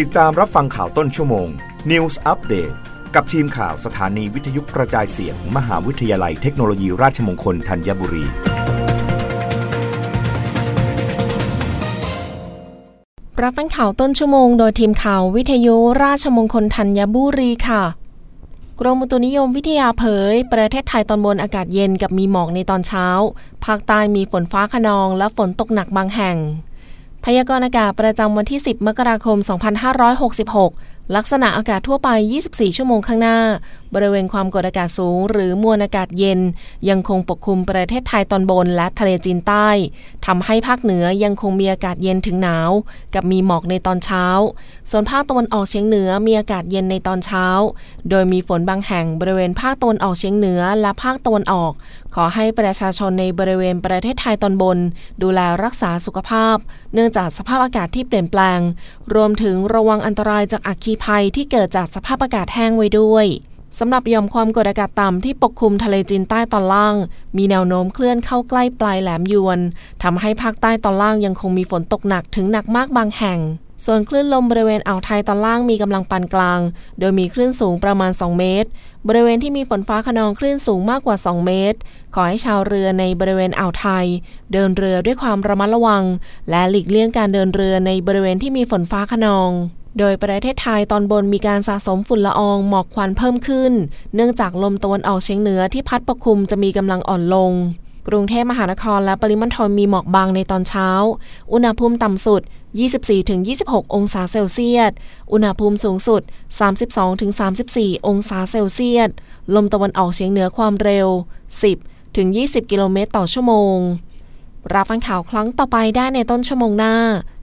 ติดตามรับฟังข่าวต้นชั่วโมง News Update กับทีมข่าวสถานีวิทยุกระจายเสียงมมหาวิทยาลัยเทคโนโลยีราชมงคลธัญบุรี รับฟังข่าวต้นชั่วโมงโดยทีมข่าววิทยุราชมงคลธัญบุรีค่ะกรมอุตุนิยมวิทยาเผย ประเทศไทยตอนบนอากาศเย็นกับมีหมอกในตอนเช้า ภาคใต้มีฝนฟ้าขนองและฝนตกหนักบางแห่ง พยากรณ์อากาศประจำวันที่ 10 มกราคม 2566ลักษณะอากาศทั่วไป 24 ชั่วโมงข้างหน้า บริเวณความกดอากาศสูง หรือมวลอากาศเย็น ยังคงปกคลุมประเทศไทยตอนบนและทะเลจีนใต้ทำให้ภาคเหนือยังคงมีอากาศเย็นถึงหนาว กับมีหมอกในตอนเช้า ส่วนภาคตะวันออกเฉียงเหนือมีอากาศเย็นในตอนเช้า โดยมีฝนบางแห่งบริเวณภาคตะวันออกเฉียงเหนือและภาคตะวันออก ขอให้ประชาชนในบริเวณประเทศไทยตอนบน ดูแลรักษาสุขภาพ เนื่องจากสภาพอากาศที่เปลี่ยนแปลง รวมถึงระวังอันตรายจากอัคคีภัยที่เกิดจากสภาพอากาศแห้งไว้ด้วยสำหรับยอมความกดอากาศต่ำที่ปกคลุมทะเลจีนใต้ตอนล่าง มีแนวโน้มเคลื่อนเข้าใกล้ปลายแหลมยวนทำให้ภาคใต้ตอนล่างยังคงมีฝนตกหนักถึงหนักมากบางแห่ง ส่วนคลื่นลมบริเวณอ่าวไทยตอนล่างมีกำลังปานกลาง โดยมีคลื่นสูงประมาณ 2 เมตร บริเวณที่มีฝนฟ้าขนองคลื่นสูงมากกว่า 2 เมตร ขอให้ชาวเรือในบริเวณอ่าวไทย เดินเรือด้วยความระมัดระวัง และหลีกเลี่ยงการเดินเรือในบริเวณที่มีฝนฟ้าขนอง โดยประเทศไทยตอนบนมีการสะสมฝุ่นละอองหมอกควันเพิ่มขึ้น เนื่องจากลมตะวันออกเฉียงเหนือที่พัดปกคลุมจะมีกำลังอ่อนลง กรุงเทพมหานครและปริมณฑลมีหมอกบางในตอนเช้า อุณหภูมิต่ำสุด 24-26 องศาเซลเซียส อุณหภูมิสูงสุด 32-34 องศาเซลเซียส ลมตะวันออกเฉียงเหนือความเร็ว 10-20 กิโลเมตรต่อชั่วโมง รับฟังข่าวครั้งต่อไปได้ในต้นชั่วโมงหน้า